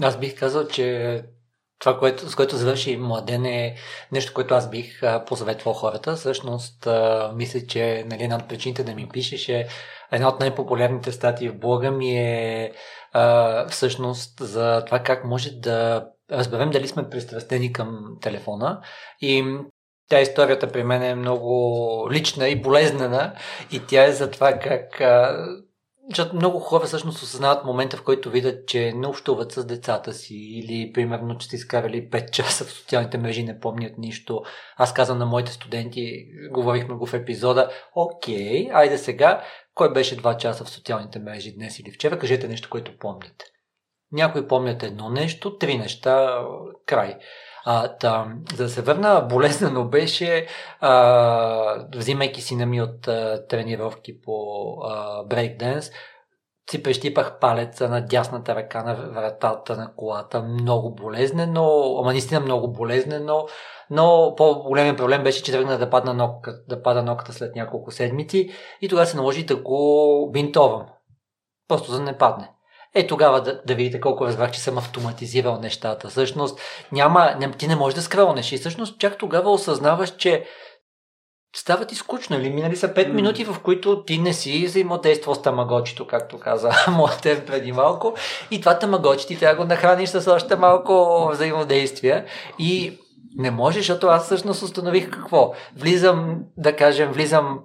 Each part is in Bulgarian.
Аз бих казал, че това, което, с което завърши младен е нещо, което аз бих а, посъветвал хората. Всъщност, а, мисля, че нали, една от причините да ми пишеш е една от най-популярните статии в блога ми е а, всъщност за това как може да разберем дали сме пристрастени към телефона. И тя историята при мен е много лична и болезнена и тя е за това как защото много хора всъщност осъзнават момента, в който видят, че не общуват с децата си или, примерно, че са изкарали 5 часа в социалните мрежи, не помнят нищо. Аз казвам на моите студенти, говорихме го в епизода, окей, айде сега, кой беше 2 часа в социалните мрежи днес или вчера, кажете нещо, което помните. Някои помнят едно нещо, три неща, край. А, за да се върна, болезнено беше, а, взимайки сина ми от а, тренировки по а, брейкденс, си прещипах палеца на дясната ръка на вратата на колата. Много болезнено, ама наистина много болезнено. Но по-големият проблем беше, че тръгна да падна ноката, да пада ноката след няколко седмици и тогава се наложи да го бинтовам. Просто за да не падне. Е, тогава да, да видите колко разбрах, че съм автоматизирал нещата. Всъщност, няма, не, ти не можеш да скролнеш. И всъщност, чак тогава осъзнаваш, че става ти скучно. Или минали са 5 mm. минути, в които ти не си взаимодействал с тамагочито, както каза Младен преди малко. И това тамагочи ти трябва да го нахраниш с още малко взаимодействие. И не можеш, защото аз всъщност установих какво. Влизам, да кажем, влизам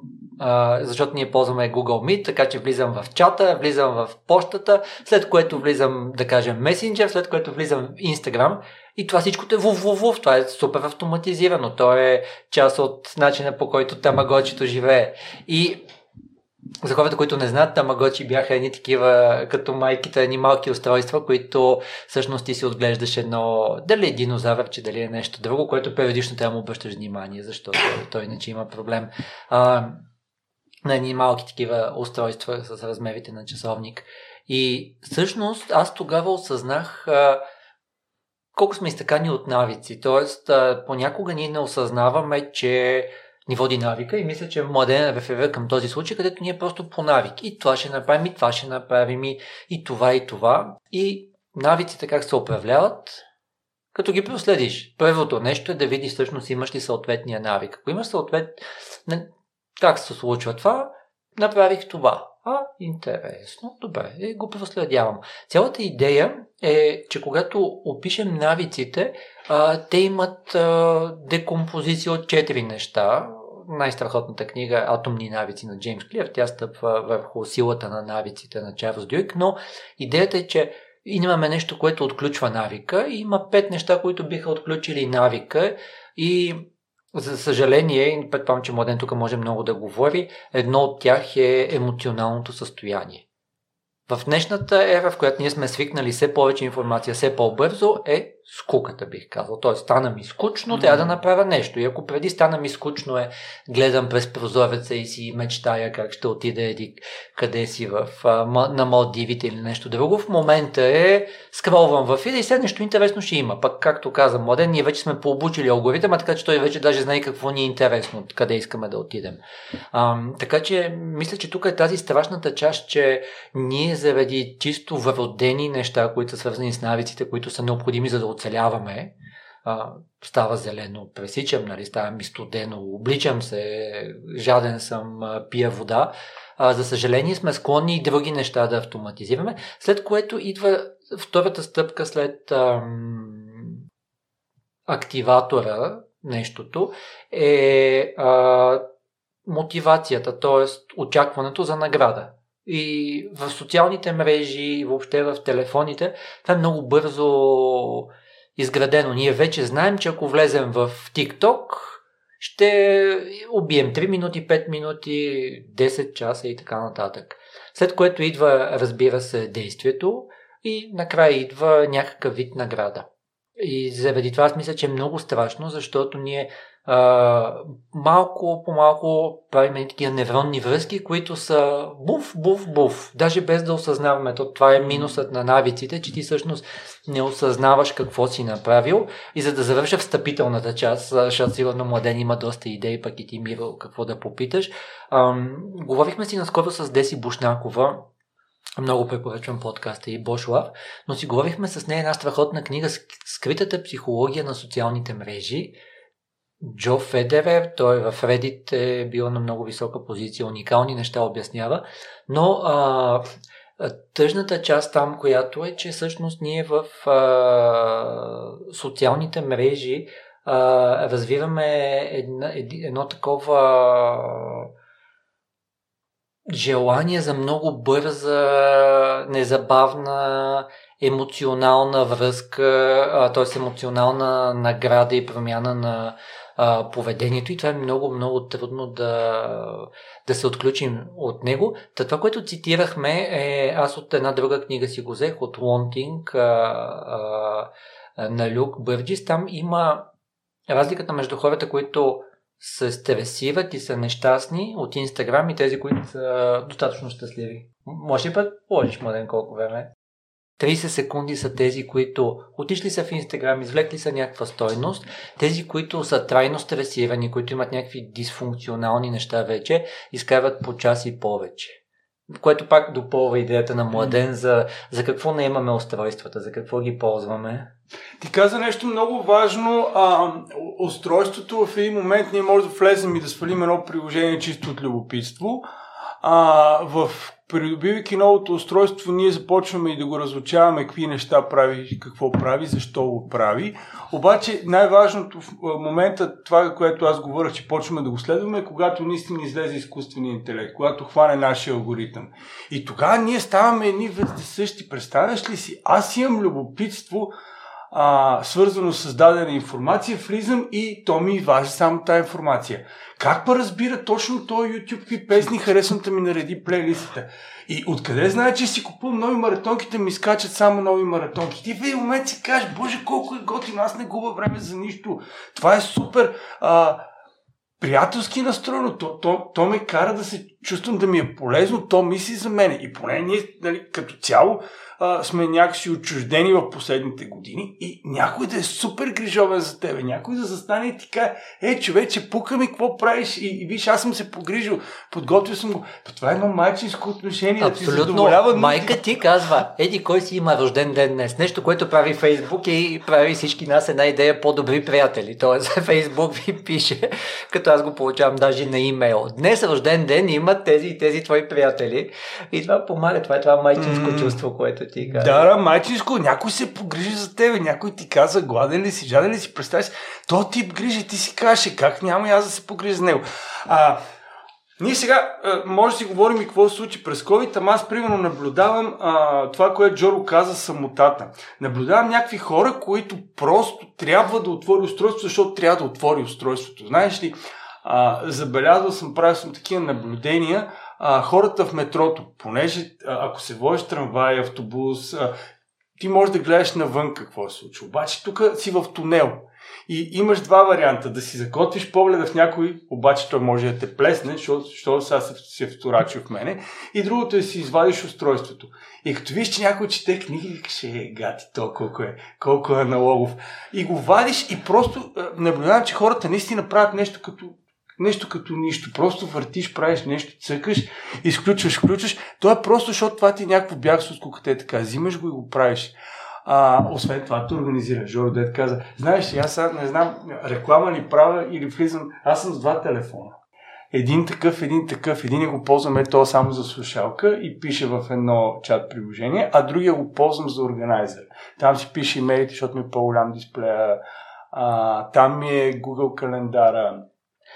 защото ние ползваме Google Meet, така че влизам в чата, влизам в почтата, след което влизам, да кажем, Messenger, след което влизам в Instagram и това всичко е вув, вув, вув. Това е супер автоматизирано. То е част от начина по който тамагочито живее. И за хората, които не знаят, тамагочи бяха едни такива, като майките, едни малки устройства, които всъщност ти си отглеждаш едно, дали е динозавър, че дали е нещо друго, което периодично трябва да му обръщаш внимание, защото той иначе има проблем. А, на едни малки такива устройства с размерите на часовник. И всъщност аз тогава осъзнах а, колко сме изтъкани от навици. Тоест, а, понякога ние не осъзнаваме, че ни води навика и мисля, че младен реферира към този случай, където ние просто по навик. И това ще направим, и това ще направим, и, и това, и това. И навиците как се управляват, като ги проследиш. Първото нещо е да видиш всъщност имаш ли съответния навик. Ако имаш съответ... Как се случва това? Направих това. А, интересно, добре, и го проследявам. Цялата идея е, че когато опишем навиците, а, те имат а, декомпозиция от четири неща. Най-страхотната книга Атомни навици на Джеймс Клир, тя стъпва върху силата на навиците на Чарлз Дюйк, но идеята е, че имаме нещо, което отключва навика и има пет неща, които биха отключили навика и за съжаление, предполагам, че Младен тук може много да говори, едно от тях е емоционалното състояние. В днешната ера, в която ние сме свикнали все повече информация, все по-бързо, е скуката, бих казал. Тоест, стана ми скучно, mm-hmm. трябва да направя нещо. И ако преди стана ми скучно е, гледам през прозореца и си мечтая как ще отида еди къде си в, а, на Малдивите или нещо друго, в момента е скролвам в и след нещо интересно ще има. Пък, както каза Младен, ние вече сме пообучили алгоритъма, така че той вече даже знае какво ни е интересно, къде искаме да отидем. А, така че, мисля, че тук е тази страшната част, че ние заради чисто вродени неща, които са свързани с навиците, които са необходими за да оцеляваме, а, става зелено, пресичам, нали, става ми студено, обличам се, жаден съм, пия вода. А, за съжаление сме склонни и други неща да автоматизираме, след което идва втората стъпка след ам, активатора, нещото, е а, мотивацията, т.е. очакването за награда. И в социалните мрежи, и въобще в телефоните, това е много бързо изградено. Ние вече знаем, че ако влезем в TikTok, ще убием 3 минути, 5 минути, 10 часа и така нататък. След което идва, разбира се, действието и накрая идва някакъв вид награда. И заради това аз мисля, че е много страшно, защото ние а, малко по малко правим такива невронни връзки, които са буф, буф, буф. Даже без да осъзнаваме. То, това е минусът на навиците, че ти всъщност не осъзнаваш какво си направил. И за да завърша встъпителната част, защото сигурно младен има доста идеи, пък и ти Миро какво да попиташ. А, говорихме си наскоро с Деси Бушнакова, Много препоръчвам подкаста и Бошлав, но си говорихме с нея една страхотна книга Скритата психология на социалните мрежи. Джо Федерер, той в Reddit е бил на много висока позиция, уникални неща обяснява, но а, тъжната част там, която е, че всъщност ние в а, социалните мрежи а, развиваме едно, едно такова желание за много бърза, незабавна, емоционална връзка, т.е. емоционална награда и промяна на поведението и това е много, много трудно да, да се отключим от него. Та това, което цитирахме, е, аз от една друга книга си го взех, от Wanting а, а, на Люк Бърджис. Там има разликата между хората, които се стресират и са нещастни от Инстаграм и тези, които са достатъчно щастливи. Може ли път положиш младен колко време? 30 секунди са тези, които отишли са в Инстаграм, извлекли са някаква стойност. Тези, които са трайно стресирани, които имат някакви дисфункционални неща вече, изкарват по час и повече. Което пак допълва идеята на младен за, за какво не имаме устройствата, за какво ги ползваме. Ти каза нещо много важно. А, устройството в един момент ние може да влезем и да свалим едно приложение чисто от любопитство. А, в придобивайки новото устройство, ние започваме и да го разучаваме какви неща прави, какво прави, защо го прави. Обаче най-важното в момента, това, което аз говоря, че почваме да го следваме, е когато наистина излезе изкуствения интелект, когато хване нашия алгоритъм. И тогава ние ставаме едни същи. Представяш ли си? Аз имам любопитство а, свързано с дадена информация, влизам и то ми важи само тази информация. Как па разбира точно този YouTube какви песни харесвам да ми нареди плейлистите? И откъде знае, че си купувам нови маратонките, ми скачат само нови маратонки. Ти в един момент си кажеш, боже, колко е готино, аз не губа време за нищо. Това е супер. А, приятелски настроено. То, то, то ме кара да се чувствам да ми е полезно, то мисли за мен. И поне ние нали, като цяло а, сме някакси отчуждени в последните години и някой да е супер грижовен за тебе, някой да застане и ти каже, е, човече, пука ми, какво правиш? И, и виж, аз съм се погрижил, подготвил съм го. То това е едно майчинско отношение. Абсолютно. Да ти Майка ти казва, еди, кой си има рожден ден днес? Нещо, което прави Фейсбук и прави всички нас една идея по-добри приятели. Тоест, Фейсбук ви пише, като аз го получавам даже на имейл. Днес рожден ден имат тези и тези твои приятели. И това помага. Това е това майчинско mm. чувство, което ти казва. Да, да, майчинско, някой се погрижи за тебе, някой ти каза, гладен ли си, жаден ли си, представи си, то тип грижи, ти си каже, как няма и аз да се погрижа за него. А, ние сега може да си говорим и какво се случи през COVID, ама аз примерно наблюдавам а, това, което Джоро каза самотата. Наблюдавам някакви хора, които просто трябва да отвори устройството, защото трябва да отвори устройството. Знаеш ли, а, забелязал съм, правил съм такива наблюдения, а, хората в метрото, понеже ако се водиш трамвай, автобус, а, ти можеш да гледаш навън какво се случва. Обаче тук си в тунел. И имаш два варианта. Да си закотвиш погледа в някой, обаче той може да те плесне, защото, защото сега се, се вторачил в мене. И другото е да си извадиш устройството. И като виж, че някой чете книги, викаш, е, гати, то колко е, колко е налогов. И го вадиш и просто наблюдавам, че хората наистина правят нещо като нещо като нищо. Просто въртиш, правиш нещо, цъкаш, изключваш, включваш. То е просто, защото това ти е някакво бягство, сколько е така. Взимаш го и го правиш. А, освен това, те организира. Жоро Дед каза, знаеш аз не знам, реклама ли правя или влизам. Аз съм с два телефона. Един такъв, един такъв. Един го ползвам е то само за слушалка и пише в едно чат приложение, а другия го ползвам за органайзер. Там си пише имейлите, защото ми е по-голям дисплея. А, там ми е Google календара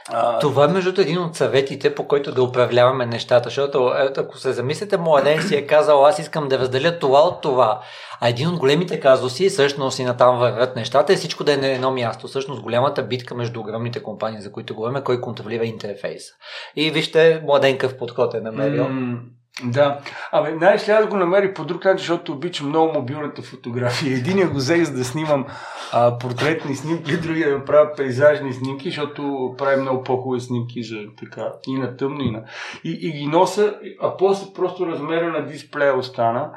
а... Това е между един от съветите, по който да управляваме нещата, защото ако се замислите, младен си е казал, аз искам да разделя това от това. А един от големите казуси, всъщност и натам вървят нещата, е всичко да е на едно място. Всъщност голямата битка между огромните компании, за които говорим, е кой контролира интерфейса. И вижте, младенкъв подход е намерил. Mm. Да. Абе, знаеш ли, аз го намерих по друг начин, защото обичам много мобилната фотография. Единия го взех за да снимам а, портретни снимки, другия да правя пейзажни снимки, защото прави много по-хубави снимки за така и на тъмно и на... И, и ги носа, а после просто размера на дисплея остана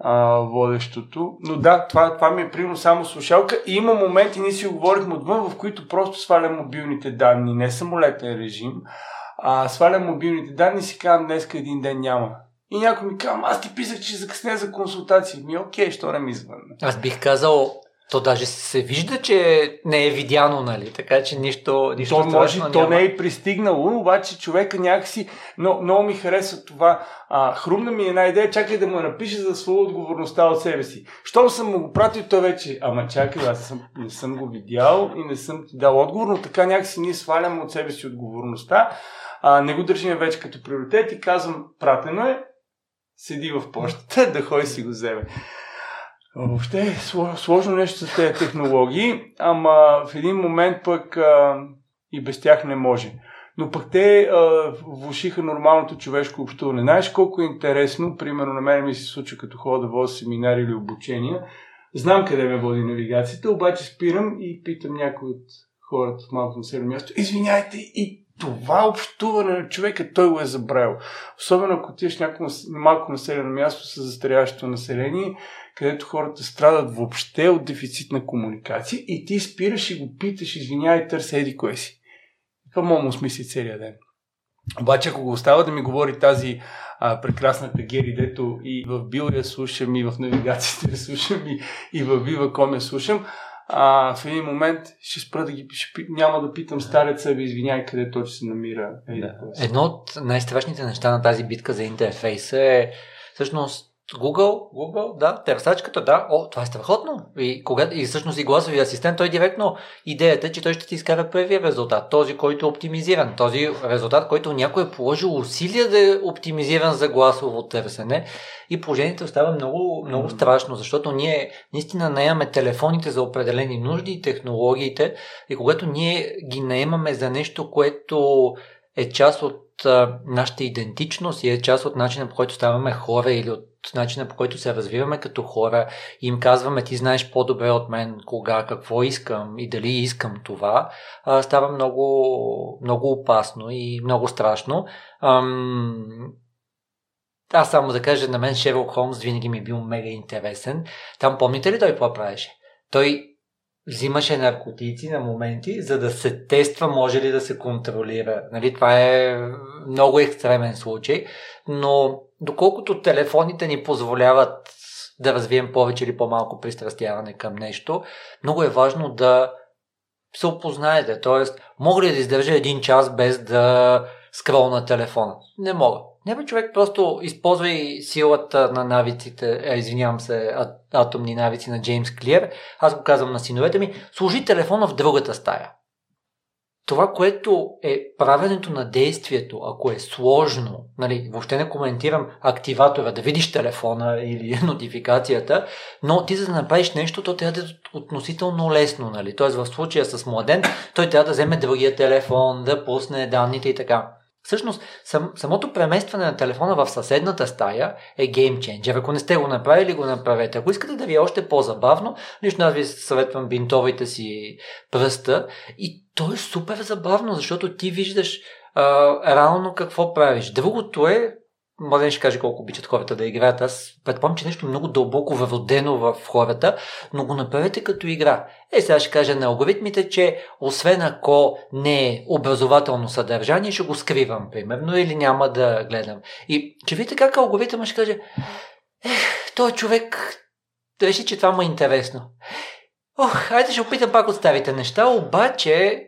а, водещото. Но да, това, това ми е примерно само слушалка. И има моменти, ние си говорихме отвън, в които просто свалям мобилните данни, не самолетен режим, а свалям мобилните данни и си казвам, днеска един ден няма. И някой ми казва, аз ти писах, че закъсня за консултация. Ми, окей, що не ми звънна. Аз бих казал, то даже се вижда, че не е видяно, нали? Така че нищо, нищо то, може, страшно то няма. не е пристигнало, обаче човека някакси... Но, много ми харесва това. А, хрумна ми една идея, чакай да му напише за своя отговорността от себе си. Щом съм му го пратил, той вече... Ама чакай, аз съм, не съм го видял и не съм ти дал отговор, но така някакси ние сваляме от себе си отговорността. А, не го държим вече като приоритет и казвам, пратено е, седи в почтата, да ходи си го вземе. Въобще е сло- сложно нещо с тези технологии, ама в един момент пък а, и без тях не може. Но пък те а, влушиха нормалното човешко общуване. Знаеш колко е интересно, примерно на мен ми се случва като ходя да водя семинари или обучения, знам къде ме води навигацията, обаче спирам и питам някой от хората в малко населено място, извиняйте, и това общуване на човека той го е забравил. Особено ако отидеш някакво малко населено място с застаряващо население, където хората страдат въобще от дефицит на комуникация и ти спираш и го питаш, извинявай, търся еди кое си. Това мога му смисли целият ден. Обаче, ако го остава да ми говори тази а, прекрасната Гери, дето и в Бил я слушам, и в навигацията я слушам, и, и в Viva.com я слушам, а, в един момент ще спра да ги ще, няма да питам стареца, ви извиняй къде точно се намира. Да. си. Едно от най-страшните неща на тази битка за интерфейса е всъщност Google, Google, да, търсачката, да, о, това е страхотно. И, когато, и всъщност и гласови асистент, той директно идеята е, че той ще ти изкара първия резултат, този, който е оптимизиран, този резултат, който някой е положил усилия да е оптимизиран за гласово търсене. И положението става много, много Мгм. страшно, защото ние наистина наемаме телефоните за определени нужди и технологиите, и когато ние ги наемаме за нещо, което е част от нашата идентичност и е част от начина по който ставаме хора или от начина по който се развиваме като хора и им казваме ти знаеш по-добре от мен кога, какво искам и дали искам това, а, става много, много опасно и много страшно. Ам, аз само да кажа, на мен Шерлок Холмс винаги ми е бил мега интересен. Там помните ли той какво правеше? Той взимаше наркотици на моменти, за да се тества може ли да се контролира. Нали, това е много екстремен случай, но доколкото телефоните ни позволяват да развием повече или по-малко пристрастяване към нещо, много е важно да се опознаете. Тоест, мога ли да издържа един час без да скролна телефона? Не мога. Не бе, човек просто използвай силата на навиците, а, извинявам се, атомни навици на Джеймс Клиер. Аз го казвам на синовете ми, сложи телефона в другата стая. Това, което е правенето на действието, ако е сложно, нали, въобще не коментирам активатора, да видиш телефона или нотификацията, но ти за да направиш нещо, то трябва да е относително лесно. Нали? Тоест в случая с младен, той трябва да вземе другия телефон, да пусне данните и така. Всъщност, сам, самото преместване на телефона в съседната стая е геймченджер. Ако не сте го направили, го направете. Ако искате да ви е още по-забавно, лично аз ви съветвам бинтовайте си пръста и то е супер забавно, защото ти виждаш а, реално какво правиш. Другото е, Младен ще каже колко обичат хората да играят. Аз предполагам, че нещо много дълбоко вродено в хората, но го направете като игра. Е, сега ще кажа на алгоритмите, че освен ако не е образователно съдържание, ще го скривам, примерно, или няма да гледам. И че видите как алгоритъмът ще каже, ех, той човек реши, че това му е интересно. Ох, хайде ще опитам пак от старите неща, обаче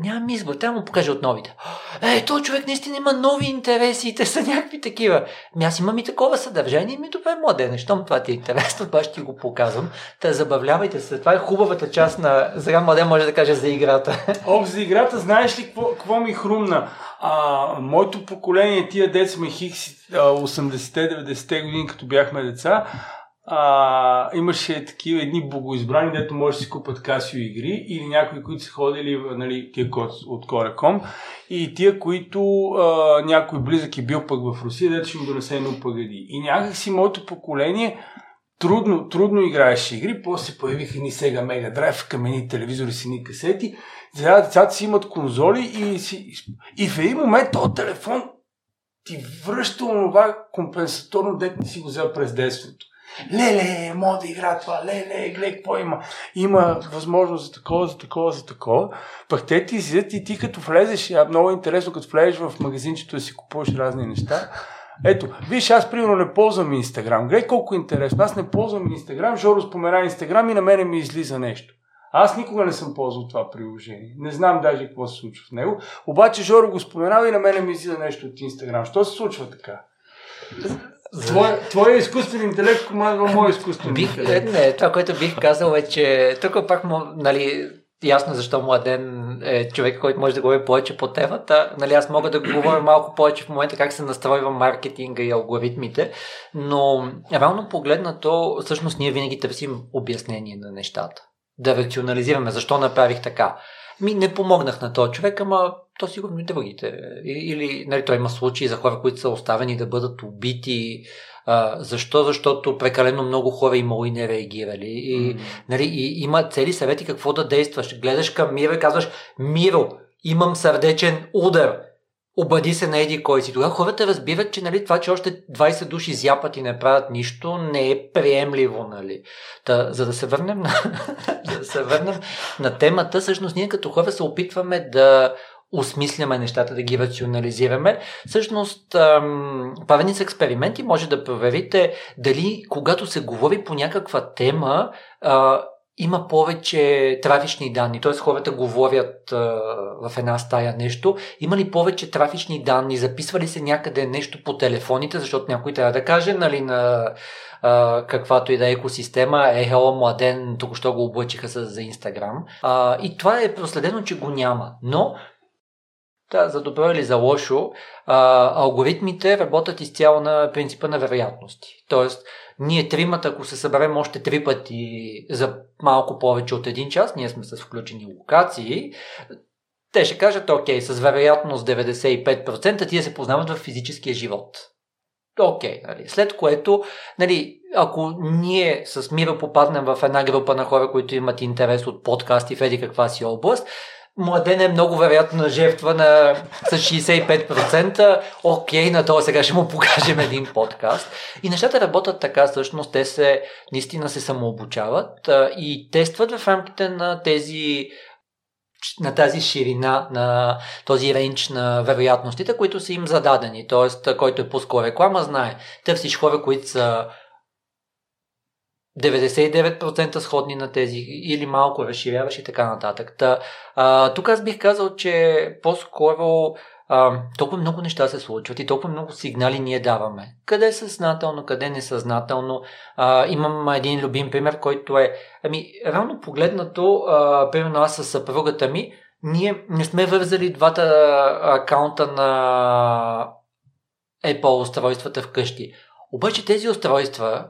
нямам избор, трябва му покажа от новите. Е, той човек наистина има нови интереси и те са някакви такива. Ми аз имам и такова съдържание, ми добре, младене, щом това ти е интересно, това ще ти го показвам. Та забавлявайте се, това е хубавата част на... Сега младен може да каже за играта. Ох, за играта, знаеш ли какво, ми хрумна? А, моето поколение, тия деца ме хикси, а, 80-те, 90-те години, като бяхме деца, а, имаше такива едни богоизбрани, дето може да си купат касио игри или някои, които са ходили нали, тия от Кореком и тия, които а, някой близък е бил пък в Русия, дето ще му донесе едно пагади. И някакси моето поколение трудно, трудно играеше игри, после появиха ни сега Мега Драйв, камени телевизори с ни касети, децата си имат конзоли и, си, и в един момент този телефон ти връща онова компенсаторно, дете си го взел през детството. Леле, мога да игра това, леле, гледай какво има. Има възможност за такова, за такова, за такова. Пък те ти излизат и ти като влезеш, а много интересно, като влезеш в магазинчето да си купуваш разни неща, Ето, виж, аз примерно не ползвам Инстаграм. Гледай колко интересно. Аз не ползвам Инстаграм, Жоро спомена Инстаграм и на мене ми излиза нещо. Аз никога не съм ползвал това приложение. Не знам даже какво се случва в него. Обаче Жоро го споменава и на мене ми излиза нещо от Инстаграм. Що се случва така? Твоя, твоя изкуствен интелект командва мой изкуствен бих, интелект. Не, това, което бих казал е, че тук пак нали, ясно защо младен е човек, който може да говори повече по темата. Нали, аз мога да говоря малко повече в момента как се настройва маркетинга и алгоритмите, но реално погледнато, всъщност ние винаги търсим обяснение на нещата. Да рационализираме защо направих така. Ми не помогнах на този човек, ама то сигурно и другите. Или нали, той има случаи за хора, които са оставени да бъдат убити. А, защо? Защото прекалено много хора имало и не реагирали. И, mm. нали, и има цели съвети какво да действаш. Гледаш към Миро и казваш, Миро, имам сърдечен удар обади се на еди кой си. Тогава хората разбират, че нали, това, че още 20 души зяпат и не правят нищо, не е приемливо. Нали. Та, за да се върнем на, за да се върнем на темата, всъщност ние като хора се опитваме да осмисляме нещата, да ги рационализираме. Всъщност, правени с експерименти може да проверите дали когато се говори по някаква тема, има повече трафични данни, т.е. хората говорят а, в една стая нещо, има ли повече трафични данни, записва ли се някъде нещо по телефоните, защото някой трябва да каже нали, на а, каквато и да е екосистема, е хело младен, току-що го облъчиха за Инстаграм. И това е проследено, че го няма. Но да, за добро или за лошо, а, алгоритмите работят изцяло на принципа на вероятности. Тоест, ние тримата, ако се съберем още три пъти за малко повече от един час, ние сме с включени локации, те ще кажат, окей, с вероятност 95% тия се познават в физическия живот. Окей, нали. След което, нали, ако ние с Мира попаднем в една група на хора, които имат интерес от подкасти в еди каква си област, Младен е много вероятно жертва на с 65%. Окей, на това сега ще му покажем един подкаст. И нещата работят така, всъщност те се наистина се самообучават и тестват в рамките на тези на тази ширина, на този рейндж на вероятностите, които са им зададени. Тоест, който е пускал реклама, знае. Търсиш хора, които са 99% сходни на тези или малко разширяваш и така нататък. Та, а, тук аз бих казал, че по-скоро а, толкова много неща се случват и толкова много сигнали ние даваме. Къде е съзнателно, къде несъзнателно. А, имам един любим пример, който е, ами, равно погледнато, а, примерно аз с съпругата ми, ние не сме вързали двата акаунта на Apple устройствата вкъщи. Обаче тези устройства,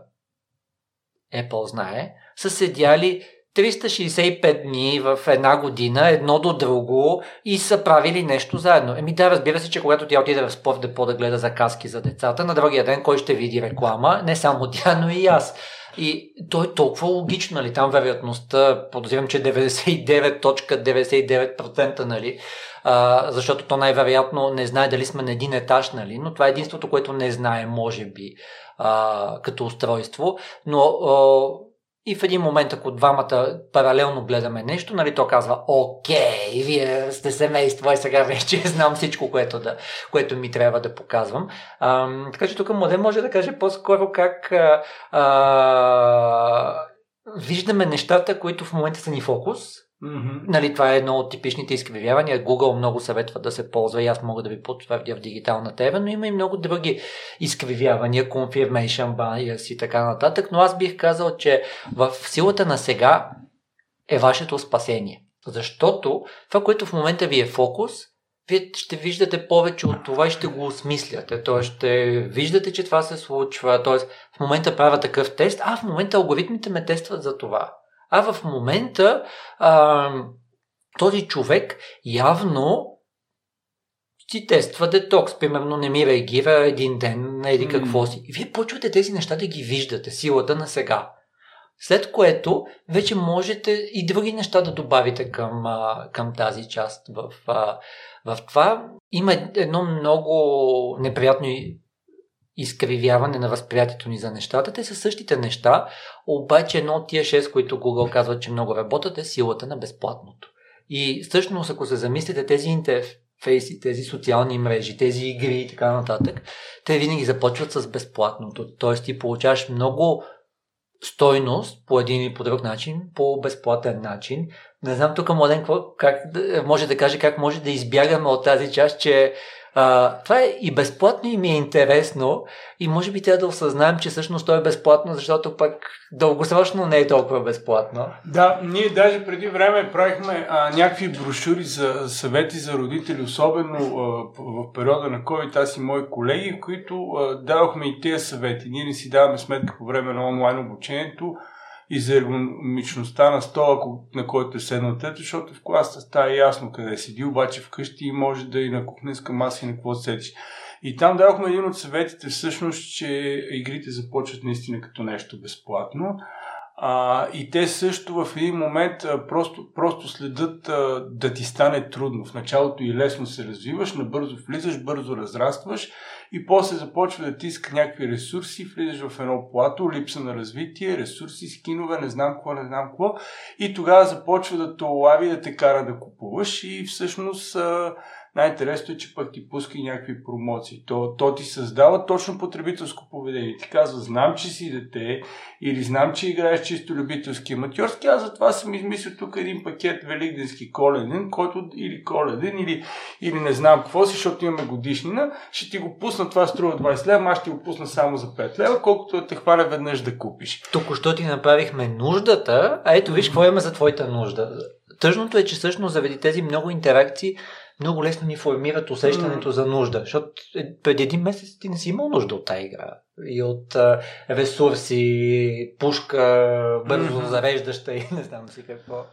Apple знае, са седяли 365 дни в една година, едно до друго и са правили нещо заедно. Еми да, разбира се, че когато тя отиде в спорт депо да гледа заказки за децата, на другия ден кой ще види реклама? Не само тя, но и аз. И то е толкова логично, нали? Там вероятността, подозирам, че 99.99%, нали? А, защото то най-вероятно не знае дали сме на един етаж, нали? Но това е единството, което не знае, може би а, като устройство, но а, и в един момент, ако двамата паралелно гледаме нещо, нали, то казва, окей, вие сте семейство, и сега вече знам всичко, което, да, което ми трябва да показвам. А, така че тук Младен може да каже по-скоро как а, а, виждаме нещата, които в момента са ни фокус, Mm-hmm. Нали, това е едно от типичните изкривявания. Google много съветва да се ползва и аз мога да ви потвърдя в дигиталната ера, но има и много други изкривявания, confirmation bias и така нататък. Но аз бих казал, че в силата на сега е вашето спасение. Защото това, което в момента ви е фокус, вие ще виждате повече от това и ще го осмисляте. Тоест ще виждате, че това се случва. Тоест в момента правя такъв тест, а в момента алгоритмите ме тестват за това. А в момента а, този човек явно си тества детокс. Примерно не ми реагира един ден на еди какво си. И вие почвате тези неща да ги виждате, силата на сега. След което вече можете и други неща да добавите към, към тази част. В, в това има едно много неприятно изкривяване на възприятието ни за нещата. Те са същите неща, обаче едно от тия 6, които Google казва, че много работят, е силата на безплатното. И всъщност, ако се замислите, тези интер... фейси, тези социални мрежи, тези игри и така нататък, те винаги започват с безплатното. Тоест ти получаваш много стойност по един или по друг начин, по безплатен начин. Не знам тук Младен как може да каже как може да избягаме от тази част, че а, това е и безплатно и ми е интересно и може би трябва да осъзнаем, че всъщност то е безплатно, защото пък дългосрочно не е толкова безплатно. Да, ние даже преди време правихме а, някакви брошури за съвети за родители, особено а, в периода на COVID, аз и мои колеги, които а, давахме и тези съвети. Ние не си даваме сметка по време на онлайн обучението, и за ергономичността на стола, на който е седнал тето, защото в класата става ясно къде седи, обаче вкъщи и може да и на кухненска маса и на какво седиш. И там дадохме един от съветите всъщност, че игрите започват наистина като нещо безплатно. А, и те също в един момент а, просто, просто следят а, да ти стане трудно. В началото и лесно се развиваш, набързо влизаш, бързо разрастваш и после започва да тиска някакви ресурси, влизаш в едно плато, липса на развитие, ресурси, скинове, не знам какво, не знам какво. И тогава започва да те улави, да те кара да купуваш. И всъщност най-интересното е, че пък ти пуска и някакви промоции. То, то ти създава точно потребителско поведение. Ти казва, знам, че си дете или знам, че играеш чисто любителски аматьорски, аз затова съм измислил тук един пакет великденски коледен, който или коледен, или, или не знам какво си, защото имаме годишнина, ще ти го пусна, това струва 20 лева, аз ще го пусна само за 5 лева, колкото те хваля веднъж да купиш. Тук що ти направихме нуждата, а ето виж какво има за твоята нужда. Тъжното е, че всъщност заради тези много интеракции много лесно ни формират усещането mm. за нужда, защото е, преди един месец ти не си имал нужда от тази игра и от а, ресурси, пушка, бързо mm-hmm. зареждаща и не знам си какво.